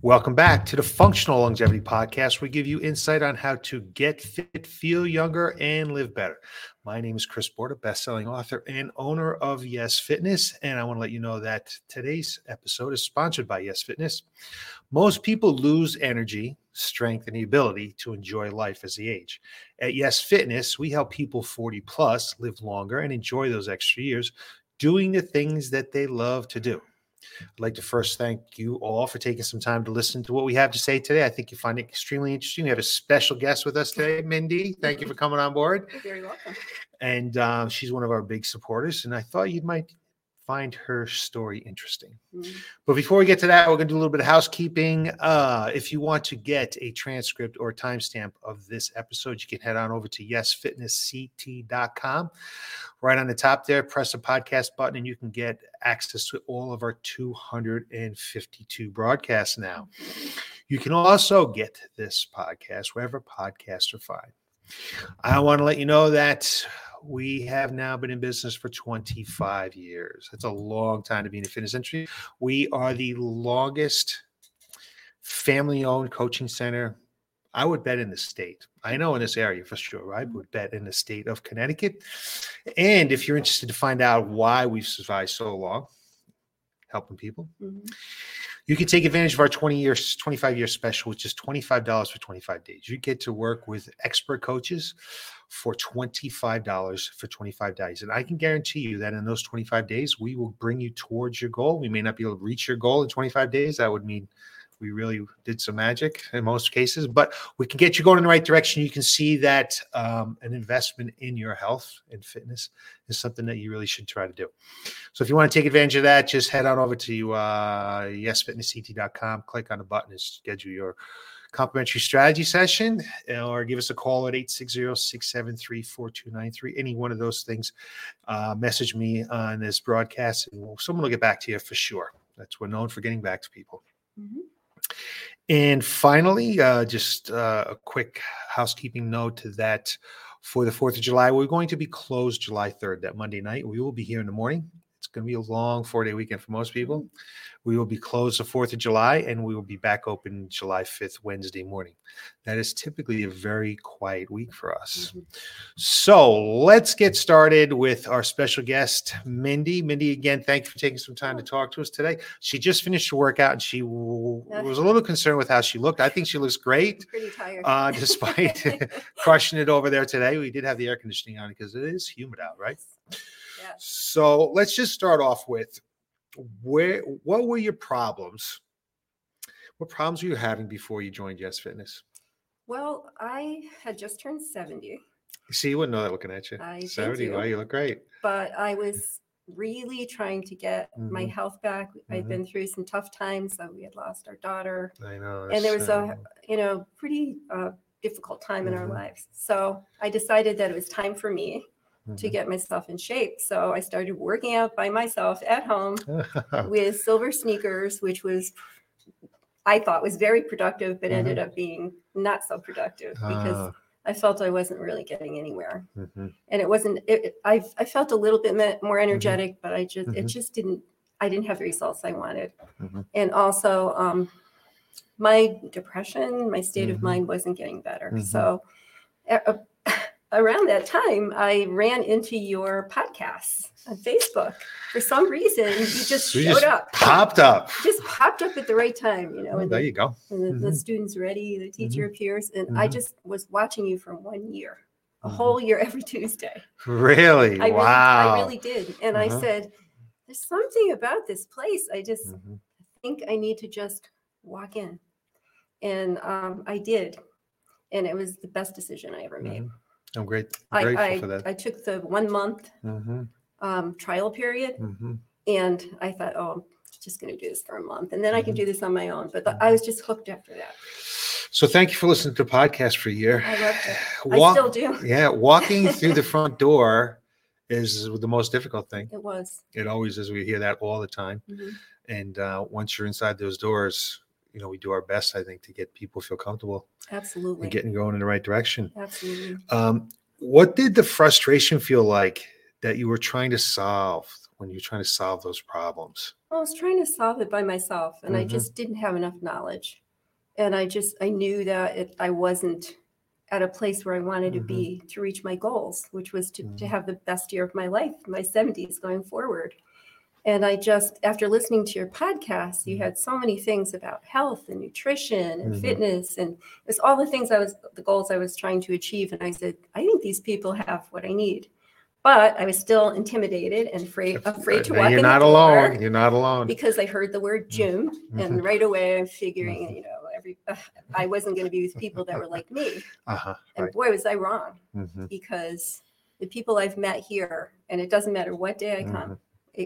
Welcome back to the Functional Longevity Podcast. We give you insight on how to get fit, feel younger, and live better. My name is Chris Porter, best-selling author and owner of Yes Fitness, and I want to let you know that today's episode is sponsored by Yes Fitness. Most people lose energy, strength, and the ability to enjoy life as they age. At Yes Fitness, we help people 40 plus live longer and enjoy those extra years doing the things that they love to do. I'd like to first thank you all for taking some time to listen to what we have to say today. I think you find it extremely interesting. We have a special guest with us today, Mindy. Thank you for coming on board. You're very welcome. And um, she's one of our big supporters. And I thought you might find her story interesting. Mhm. But before we get to that, we're going to do a little bit of housekeeping. Uh, if you want to get a transcript or a timestamp of this episode, you can head on over to yesfitnessct.com. Right on the top there, press the podcast button, and you can get access to all of our 252 broadcasts now. You can also get this podcast wherever podcasts are found. I want to let you know that we have now been in business for 25 years. That's a long time to be in the fitness industry. We are the longest family owned coaching center. I would bet in the state. I know in this area for sure. I would bet in the state of Connecticut. And if you're interested to find out why we've survived so long, helping people, Mhm. you can take advantage of our 20 years 25 year special which is $25 for 25 days you get to work with expert coaches for $25 for 25 days and i can guarantee you that in those 25 days we will bring you towards your goal. We may not be able to reach your goal in 25 days that would mean we really did some magic in most cases but we can get you going in the right direction you can see that um, an investment in your health and fitness is something that you really should try to do so if you want to take advantage of that, just head on over to uh, yesfitnessct.com, click on the button and schedule your complimentary strategy session or give us a call at 860-673-4293. Any one of those things, uh, message me on this broadcast and someone will get back to you for sure. That's we're known for getting back to people. Mhm. And finally, uh, just uh, a quick housekeeping note to that for the 4th of July, we're going to be closed July 3rd, that Monday night. We will be here in the morning. Going to be a long four day weekend for most people. We will be closed the 4th of July and we will be back open July 5th, Wednesday morning. That is typically a very quiet week for us. Mhm. So let's get started with our special guest, Mindy. Mindy, again, thank you for taking some time to talk to us today. She just finished her workout and she w- was a little concerned with how she looked. I think she looks great, Pretty tired. uh, despite crushing it over there today. We did have the air conditioning on because it is humid out, right? Yeah. So let's just start off with where what were your problems? What problems were you having before you joined Yes Fitness? Well, I had just turned 70, You see, you wouldn't know that looking at you. I thank 70. you. Wow, you look great. but I was really trying to get my Mhm. health back. I'd Mhm. been through some tough times. So we had lost our daughter, I know. and there was uh, a you know pretty uh, difficult time in our Mhm. lives. So I decided that it was time for me to mhm. get myself in shape. So I started working out by myself at home. with silver sneakers, which was I thought was very productive, but ended up being not so productive because Ah, I felt I wasn't really getting anywhere, mhm. and it wasn't. It, I I felt a little bit more energetic, but I just it Mhm. just didn't. I didn't have the results I wanted, and also um, my depression, my state of mind wasn't getting better. So. a- Around that time, I ran into your podcast on Facebook. For some reason, you just You showed just up Popped up. just popped up at the right time, you know, Oh, and there the, you go. and the, the Mhm. student's ready, the teacher appears, and I Mhm. just was watching you for one year, a Mhm. whole year every Tuesday. Really? I wow. really, I really did, and Uh-huh. I said, "There's something about this place. I just Mhm. think I need to just walk in," and um, I did, and it was the best decision I ever made. I'm great. I, Grateful I, for that. I took the one month hmm um, trial period, hmm and I thought, "Oh, I'm just going to do this for a month, and then I can Mhm. do this on my own." But the, I was just hooked after that. So thank you for listening to the podcast for a year. I loved it. Walk- I still do. yeah, walking through the front door is the most difficult thing. It was. It always is. We hear that all the time. Mhm. And uh, once you're inside those doors, you know, we do our best, I think, to get people feel comfortable Absolutely. and getting going in the right direction. Absolutely. Um, what did the frustration feel like that you were trying to solve? when you're trying to solve those problems? I was trying to solve it by myself, and I Mhm. just didn't have enough knowledge. And I just I knew that it, I wasn't at a place where I wanted to Mhm. be to reach my goals, which was to, to Mhm. have the best year of my life, my 70s going forward. And I just, after listening to your podcast, you Mhm. had so many things about health and nutrition and Mhm. fitness, and it's all the things I was, the goals I was trying to achieve. And I said, I think these people have what I need. But I was still intimidated and afraid, afraid to walk You're not alone. You're not alone. because I heard the word gym, Mhm. and right away I'm figuring, you know, every I wasn't going to be with people that were like me, Uh-huh. and Right. boy was I wrong hmm because the people I've met here, and it doesn't matter what day I Mm-hmm. come.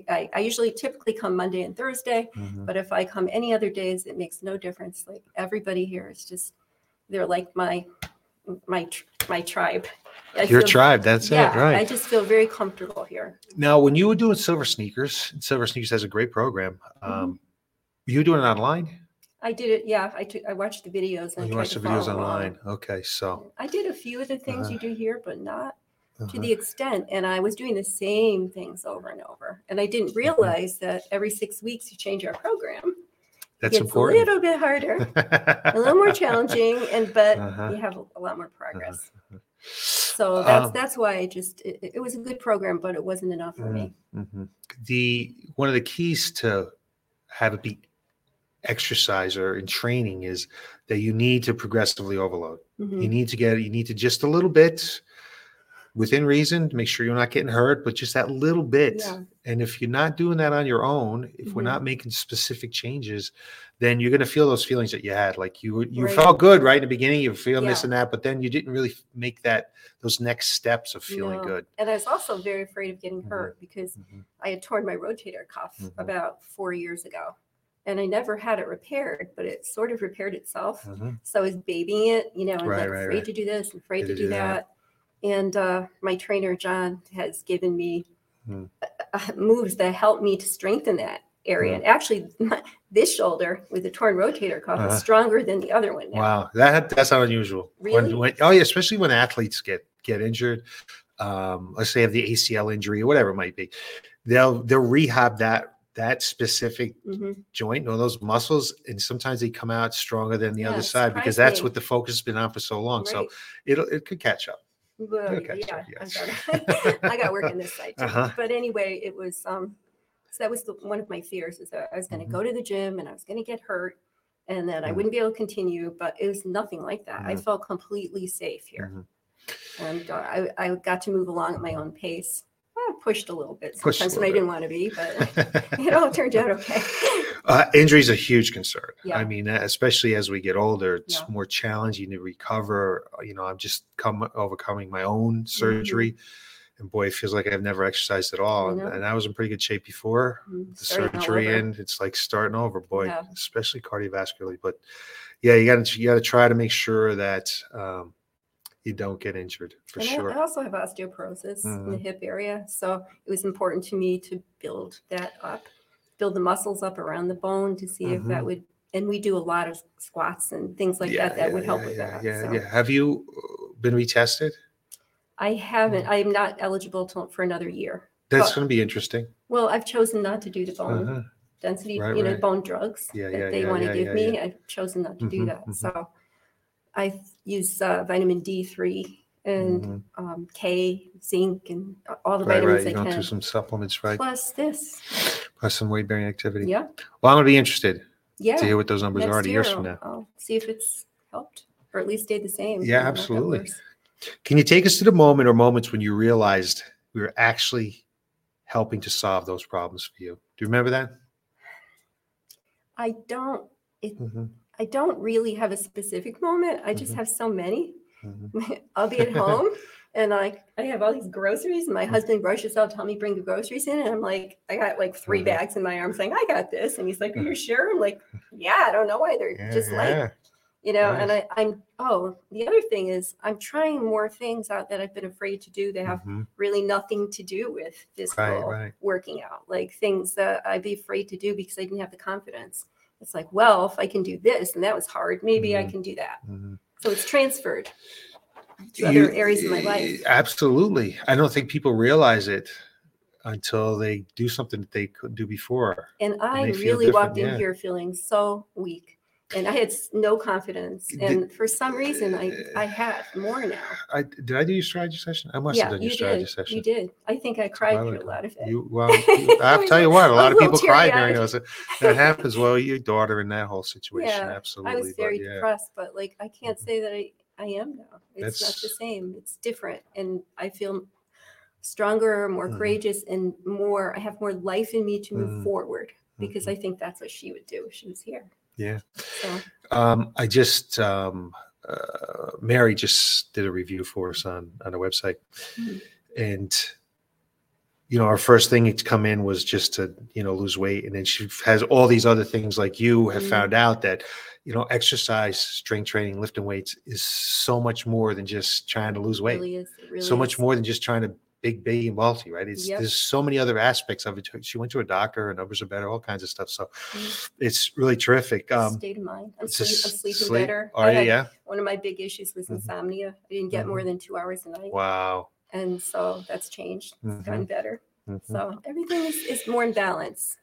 I- I, usually typically come Monday and Thursday, hmm but if I come any other days, it makes no difference. Like everybody here is just, they're like my, my, tr- my tribe. I Your feel- tribe. That's yeah, it. Right. I just feel very comfortable here. Now, when you were doing Silver Sneakers, Silver Sneakers has a great program. Mm-hmm. Um, You were doing it online? I did it. Yeah, I took. I watched the videos and Oh, you tried watched to the videos follow along. online. Okay, so I did a few of the things Uh-huh. you do here, but not to uh-huh. the extent. And I was doing the same things over and over. And I didn't Mm-hmm. realize that every six weeks you change our program. that's it's important. a little bit harder, a little more challenging, and but Uh-huh. you have a lot more progress. So that's Um, that's why I just it, it was a good program, but it wasn't enough for me. Mhm. The one of the keys to have it be exercise or in training is that you need to progressively overload. Mhm. You need to get you need to just a little bit within reason to make sure you're not getting hurt, but just that little bit. Yeah. And if you're not doing that on your own, if we're Mhm. not making specific changes, then you're going to feel those feelings that you had. Like you you Right. felt good right in the beginning, you were feeling this and that, but then you didn't really make that those next steps of feeling No. good. And I was also very afraid of getting Mhm. hurt because Mhm. I had torn my rotator cuff Mhm. about four years ago. And I never had it repaired, but it sort of repaired itself. Mhm. So I was babying it, you know, and Right, like right, afraid right. to do this, afraid Afraid to to do do that. that. And uh, my trainer, John, has given me Hmm. moves that help me to strengthen that area. Hmm. And actually, this shoulder with the torn rotator cuff Uh-huh. is stronger than the other one now. Wow, that that's not unusual. Really? When, oh yeah, especially when athletes get get injured. Um, let's say have the ACL injury or whatever it might be, they'll they'll rehab that that specific Mhm. joint or those muscles, and sometimes they come out stronger than the Yeah, other side because that's what the focus has been on for so long. So it'll it could catch up. Well, Okay, yeah, I yes. got, I got work on this side too. Uh-huh. But anyway, it was um, so that was the, one of my fears is that I was going to Mhm. go to the gym and I was going to get hurt, and then I Mhm. wouldn't be able to continue. But it was nothing like that. I Mhm. felt completely safe here, Mhm. and uh, I I got to move along at my own pace. I pushed a little bit Pushed a sometimes when I didn't want to be, but you know, it turned out okay. Uh, injury is a huge concern. Yeah. I mean, especially as we get older, it's Yeah. more challenging to recover. Uh, You know, I'm just come overcoming my Mm-hmm. own surgery, and boy, it feels like I've never exercised at all. And, and I was in pretty good shape before Mm, the starting surgery, and it's like starting over, boy, Yeah. especially cardiovascularly. But yeah, you got to you got to try to make sure that um, you don't get injured for And sure. I, also have osteoporosis in the Mhm. hip area. So it was important to me to build that up, build the muscles up around the bone to see if that Mhm. would, and we do a lot of squats and things like that that would help yeah, with yeah, that. Yeah, so yeah. Have you uh, been retested? I haven't, Mm. I'm not eligible to, for another year. That's But- going to be interesting. Well, I've chosen not to do the bone Uh-huh. density, Right, you know, right. bone drugs Yeah, that yeah, they yeah, want to yeah, give yeah, me. yeah. I've chosen not to do Mhm, that. mhm. So I use uh, vitamin D3 and Mhm. um, K, zinc, and all the Right, right. vitamins You're I can. through some supplements, right? Plus this. Some weight bearing activity. Yeah. Well, I'm going to be interested Yeah. to hear what those numbers next are year years from now. I'll see if it's helped or at least stayed the same. Yeah, you know, not got absolutely. Can you take us to the moment or moments when you realized we were actually helping to solve those problems for you? Do you remember that? I don't. Mhm, I don't really have a specific moment. I just Mhm. have so many. mhm. I'll be at home and I I have all these groceries. And my Mm-hmm. husband rushes out, tell me bring the groceries in, and I'm like, I got like 3 Mhm. bags in my arms, saying, I got this. And he's like, Are you sure? I'm like, Yeah, I don't know why they're Yeah, just like you know and I, i'm oh the other thing is i'm trying more things out that i've been afraid to do that have Mhm. really nothing to do with physical Right, right. working out like things that i'd be afraid to do because i didn't have the confidence it's like well if i can do this and that was hard maybe i Mhm. can do that Mhm. so it's transferred to You- other areas of my life Absolutely. I don't think people realize it. until they do something that they couldn't do before. And I really walked in yeah. here feeling so weak and I had no confidence. And did, for some reason, I I had more now. I did I do your strategy session? I must yeah, have done your strategy did. session. You did. I think I cried through a lot of it. You, well, I'll tell you what, a lot of people cry during those. That happens. Well, your daughter in that whole situation, yeah, absolutely. I was very but, yeah. depressed, but like I can't mm-hmm. say that I I am now. It's That's, not the same. It's different, and I feel stronger, more mm. courageous, and more. I have more life in me to move mm. forward because mm-hmm. I think that's what she would do if she was here. Yeah. So. Um, I just um, uh, Mary just did a review for us on on the website, mm-hmm. and you know our first thing to come in was just to you know lose weight, and then she has all these other things like you have mm-hmm. found out that you know exercise, strength training, lifting weights is so much more than just trying to lose weight. Really really so much more than just trying to big, big and bulky, right? It's yep. there's so many other aspects of it. She went to a doctor, her numbers are better, all kinds of stuff. So mm. it's really terrific. Um, State of mind. I'm, sleep, I'm sleeping sleep. better. Oh, yeah, yeah. One of my big issues was mm-hmm. insomnia. I didn't get mm-hmm. more than two hours a night. Wow. And so that's changed. It's mm-hmm. gotten better. Mm-hmm. So everything is, is more in balance.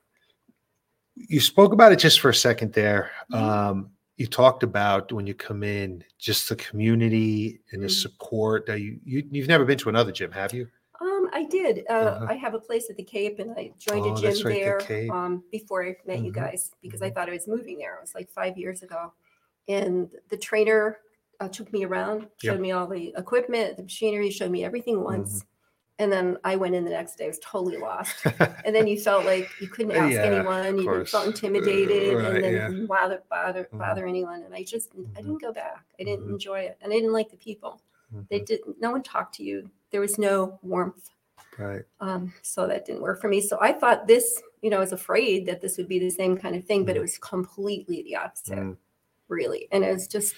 You spoke about it just for a second there. Mm-hmm. Um, you talked about when you come in, just the community and the mm-hmm. support. You, you you've never been to another gym, have you? I did. Uh, uh-huh. I have a place at the Cape, and I joined oh, a gym right, there the um, before I met mm-hmm. you guys because mm-hmm. I thought I was moving there. It was like five years ago, and the trainer uh, took me around, showed yep. me all the equipment, the machinery, showed me everything once. Mm-hmm. And then I went in the next day, I was totally lost. and then you felt like you couldn't ask yeah, anyone, you felt intimidated, right, and then yeah. bother bother mm-hmm. bother anyone. And I just I mm-hmm. didn't go back. I didn't mm-hmm. enjoy it, and I didn't like the people. They didn't. No one talked to you. There was no warmth. Right. Um, so that didn't work for me. So I thought this, you know, I was afraid that this would be the same kind of thing, but it mm. was completely the opposite, mm. really. And it was just,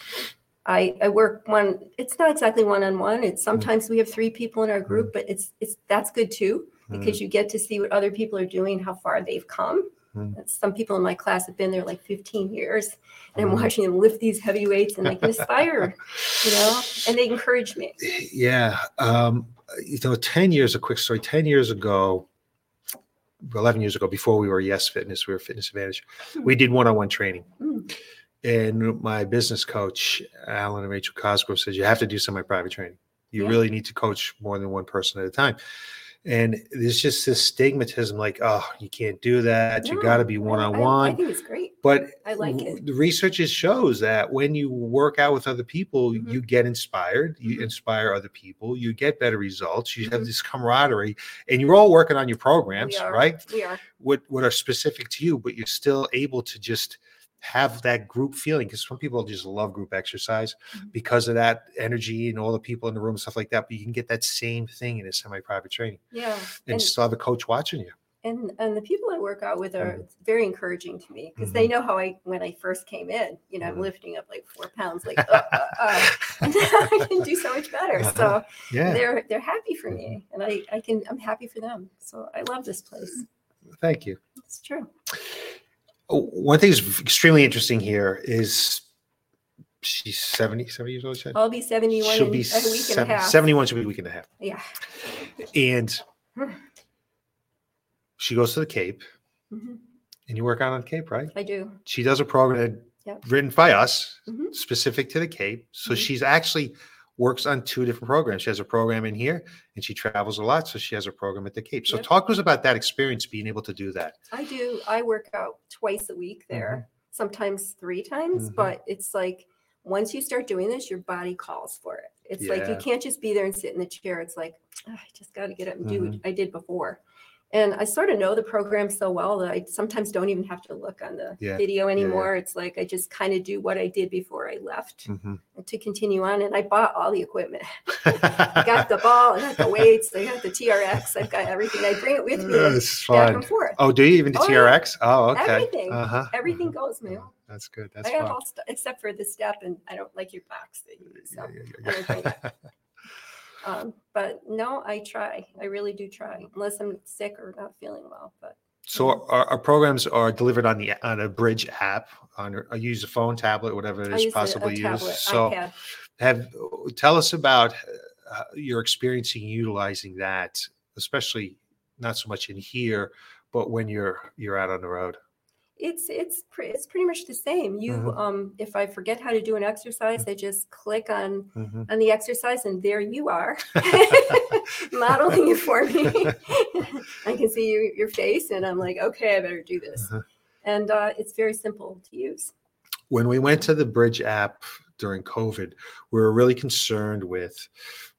I, I work one, it's not exactly one on one. It's mm. sometimes we have three people in our group, mm. but it's, it's, that's good too, because mm. you get to see what other people are doing, how far they've come. Some people in my class have been there like 15 years, and I'm watching them lift these heavy weights, and I can inspire, you know, and they encourage me. Yeah. Um, you know, 10 years, a quick story, 10 years ago, 11 years ago, before we were Yes Fitness, we were Fitness Advantage, hmm. we did one on one training. Mm. And my business coach, Alwyn and Rachel Cosgrove, says, You have to do some of my private training. You yeah. really need to coach more than one person at a time. And there's just this stigmatism like, oh, you can't do that. No, you got to be one on one. I think it's great. But I like it. The research shows that when you work out with other people, mm-hmm. you get inspired, you mm-hmm. inspire other people, you get better results, you mm-hmm. have this camaraderie, and you're all working on your programs, right? We are. What, what are specific to you, but you're still able to just – have that group feeling because some people just love group exercise mm-hmm. because of that energy and all the people in the room and stuff like that. But you can get that same thing in a semi-private training. Yeah. And, and still have a coach watching you. And and the people I work out with are mm-hmm. very encouraging to me because mm-hmm. they know how I when I first came in, you know, I'm mm-hmm. lifting up like four pounds, like uh, uh, uh. I can do so much better. Uh-huh. So yeah. they're they're happy for me, mm-hmm. and I I can I'm happy for them. So I love this place. Thank you. It's true one thing that's extremely interesting here is she's 70, 70 years old. Said? I'll be 71 she'll be a week and a half. 71, she'll be a week and a half. Yeah. And she goes to the Cape mm-hmm. and you work out on the Cape, right? I do. She does a program yep. written by us mm-hmm. specific to the Cape. So mm-hmm. she's actually works on two different programs. She has a program in here and she travels a lot. So she has a program at the Cape. So yep. talk to us about that experience being able to do that. I do. I work out twice a week there, mm-hmm. sometimes three times, mm-hmm. but it's like once you start doing this, your body calls for it. It's yeah. like you can't just be there and sit in the chair. It's like, oh, I just got to get up and do mm-hmm. what I did before. And I sort of know the program so well that I sometimes don't even have to look on the yeah. video anymore. Yeah, It's like I just kind of do what I did before I left mm-hmm. To continue on. And I bought all the equipment. I got the ball, I got the weights, I got the TRX, I've got everything. I bring it with me That's back and forth. Oh, do you even the oh, TRX? Oh, okay. Everything. Uh-huh. Everything uh-huh. goes, man. Oh, that's good. That's I got all st- except for the step, and I don't like your box that you use. So yeah, um, but no, I try. I really do try, unless I'm sick or not feeling well. But so our, our programs are delivered on the on a Bridge app. On I use a phone, tablet, whatever it is possibly used. So iPad. have tell us about uh, your experience in utilizing that, especially not so much in here, but when you're you're out on the road? It's it's pre- it's pretty much the same. You Mhm. um if I forget how to do an exercise, I just click on Mhm. on the exercise and there you are modeling it for me. I can see your, your face and I'm like, okay, I better do this. Uh-huh. And uh, it's very simple to use. when we went to the Bridge app during COVID, we were really concerned with.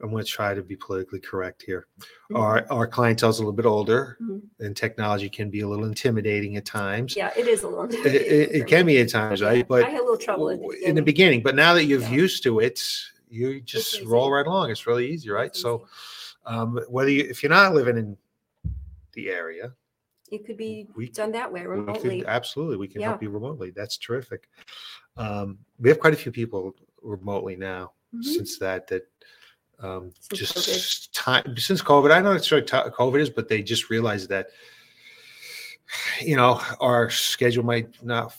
I'm going to try to be politically correct here. Our our clientele's a little bit older, Mhm. and technology can be a little intimidating at times. Yeah, it is a little. It, it, it can be at times, Yeah, right? But I had a little trouble at the in the beginning. beginning, but now that you're Yeah. used to it, you just roll right along. It's really easy, right? It's So, um, whether you, if you're not living in the area, it could be we done that way we remotely. could, absolutely we can help you remotely. That's terrific. Um, we have quite a few people remotely now Mhm. since that that um, Since just time since COVID. I don't know ti- COVID is, but they just realized that you know our schedule might not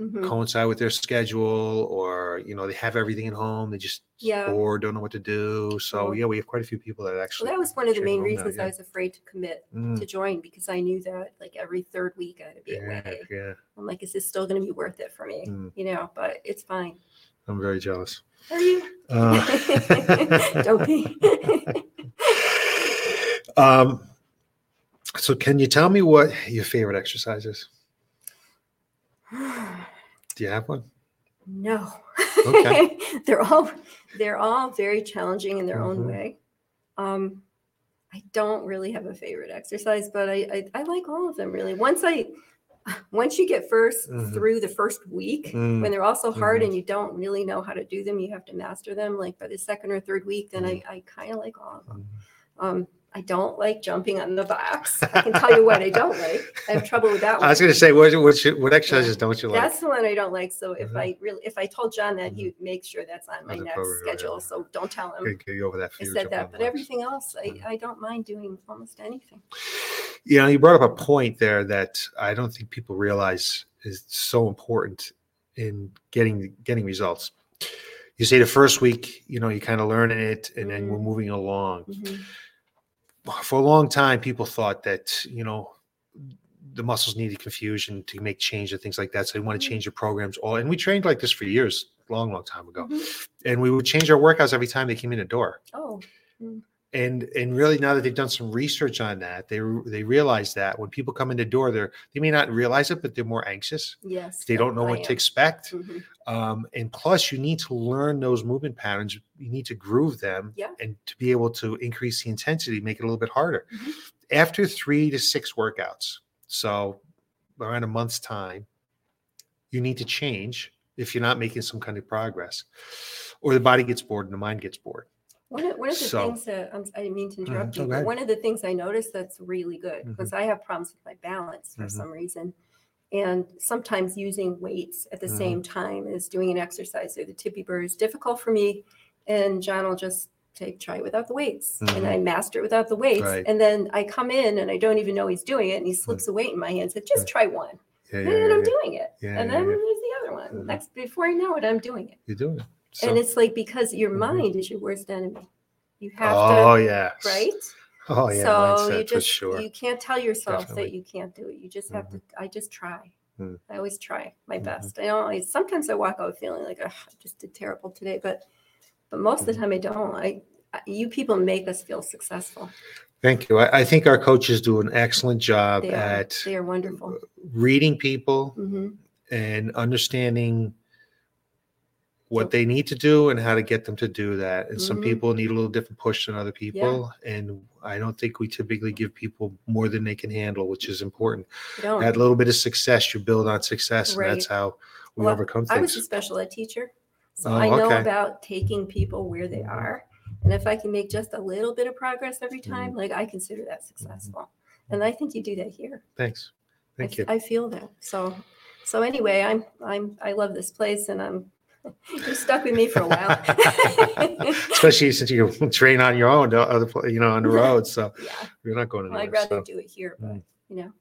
Mhm. coincide with their schedule, or you know they have everything at home. They just Yeah. bored, don't know what to do. So Well- yeah, we have quite a few people that Well, actually. that was one of the main now, reasons yeah. I was afraid to commit Mm, to join because I knew that like every third week I had to be yeah, away. yeah, I'm like, is this still going to be worth it for me? Mm. You know, but it's fine. I'm very jealous. Are you? Uh, Don't be. um, so can you tell me what your favorite exercise is? Do you have one? no. Okay. they're all they're all very challenging in their Mhm. own way. Um, I don't really have a favorite exercise, but I, I I like all of them really. Once I once you get 1st Mhm. through the first week, Mm, when they're all so hard Mhm. and you don't really know how to do them, you have to master them. Like by the second or third week, then. I, I kind of like all of them. mm. Um, I don't like jumping on the box. I can tell you what I don't like. I have trouble with that one. I was going to say, what what, you- what exercises don't you like? That's the one I don't like. So if Mhm. I really, if I told John that, Mhm. he'd make sure that's on my next schedule. So don't tell him Get over that I said that. But box. everything else, I, Mhm. I don't mind doing almost anything. You know, you brought up a point there that I don't think people realize is so important in getting getting results. You say the first week, you know, you kind of learn it, and then we're Mhm. moving along. For a long time, people thought that you know the muscles needed confusion to make change and things like that. So they want to Mhm. change their programs all, and we trained like this for years, long, long time ago. Mhm. And we would change our workouts every time they came in the door. Oh, and and really now that they've done some research on that they they realize that when people come in the door they're they may not realize it but they're more anxious yes. they don't know what to am. expect Mhm. um, and plus you need to learn those movement patterns you need to groove them Yeah. and to be able to increase the intensity make it a little bit harder Mhm. after three to six workouts so around a month's time you need to change if you're not making some kind of progress or the body gets bored and the mind gets bored One of, one of the So- things that um, I didn't mean to interrupt you, but one of the things I noticed that's really good because I have problems with my balance for Mhm. some reason. And sometimes using weights at the Mhm. same time as doing an exercise or the tippy bird is difficult for me. And John will just say, try it without the weights. And I master it without the weights. Mm-hmm. Right. And then I come in and I don't even know he's doing it. And he slips a weight in my hand and said, just try one. yeah, And yeah, then yeah, I'm yeah. doing it. Yeah, and yeah, then yeah. there's the other one. Mhm. Next, before I know it, I'm doing it. you're doing it so, and it's like because your Mhm. mind is your worst enemy. You have oh to, yeah right? Oh yeah, so mindset you just sure. you can't tell yourself Definitely. that you can't do it. You just have to. I just try. Mm. I always try my Mhm. best. I don't always. Sometimes I walk out feeling like "Ugh, I just did terrible today, but but most of the Mhm. time I don't. I you people make us feel successful. Thank you. I, I think our coaches do an excellent job They at they are wonderful. reading people and understanding what they need to do and how to get them to do that. And some Mhm. people need a little different push than other people. And I don't think we typically give people more than they can handle, which is important. That little bit of success, you build on success, and that's how we Well, overcome I was a special ed teacher, so Oh, I know okay. about taking people where they are. And if I can make just a little bit of progress every Mm-hmm. time, like I consider that successful. And I think you do that here. Thanks. Thank f- you. I feel that. So, so anyway, I'm I'm I love this place, and I'm you stuck with me for a while. Especially since you train on your own, other, you know, on the road. So yeah, you're not going well, anywhere. I'd rather so. do it here, but Mm. you know,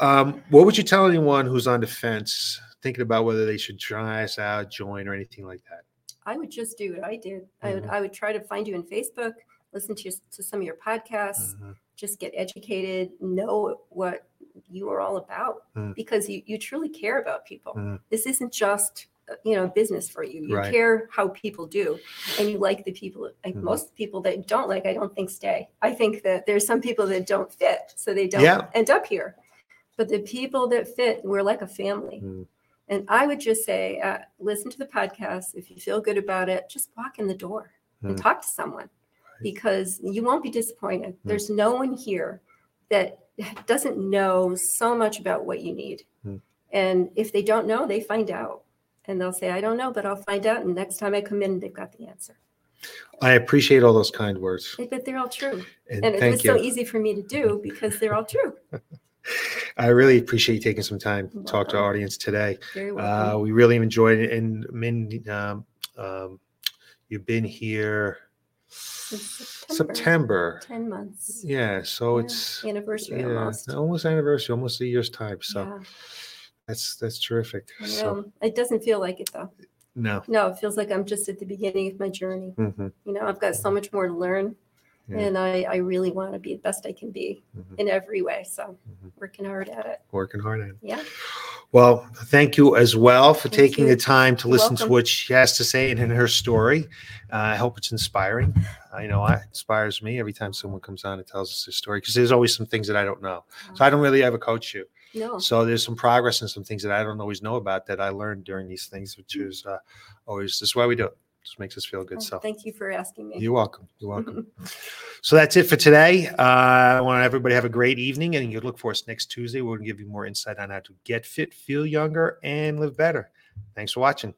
Um, what would you tell anyone who's on the fence, thinking about whether they should try us out, join, or anything like that? I would just do what I did. I would Mhm. I would try to find you in Facebook, listen to your, to some of your podcasts, Mhm. just get educated, know what you are all about Mm. because you, you truly care about people. Mm. This isn't just you know business for you. You Right. care how people do, and you like the people. Like Mhm. most people that don't like, I don't think stay. I think that there's some people that don't fit, so they don't Yeah. end up here. But the people that fit, we're like a family. Mm. And I would just say, uh, listen to the podcast. If you feel good about it, just walk in the door and Mm. talk to someone because you won't be disappointed. There's no one here that doesn't know so much about what you need. Mm. And if they don't know, they find out. And they'll say, I don't know, but I'll find out. And next time I come in, they've got the answer. I appreciate all those kind words. But they're all true. And, And it was you. so easy for me to do because they're all true. I really appreciate you taking some time to talk to our audience today. Very Uh, we really enjoyed it. And Min, um, um, you've been here Since September. 10 months. Yeah. So Yeah, it's Anniversary yeah, almost. almost anniversary, almost a year's time. So Yeah, that's that's terrific. I So know. It doesn't feel like it though. no. No, it feels like I'm just at the beginning of my journey. hmm You know, I've got so much more to learn. Yeah. And I, I really want to be the best I can be Mhm. in every way. So Mhm. working hard at it. Working hard at it. Yeah. Well, thank you as well for Thank taking you. the time to You're listen to welcome. what she has to say and in her story. Uh, I hope it's inspiring. I know it inspires me every time someone comes on and tells us their story because there's always some things that I don't know. So I don't really ever coach you. No. So there's some progress and some things that I don't always know about that I learned during these things, which is uh, always this is why we do it. Just makes us feel good. Oh, So Thank you for asking me. you're welcome. You're welcome. so that's it for today. Uh, I want everybody to have a great evening, and you look for us next Tuesday. We're going to give you more insight on how to get fit, feel younger, and live better. Thanks for watching.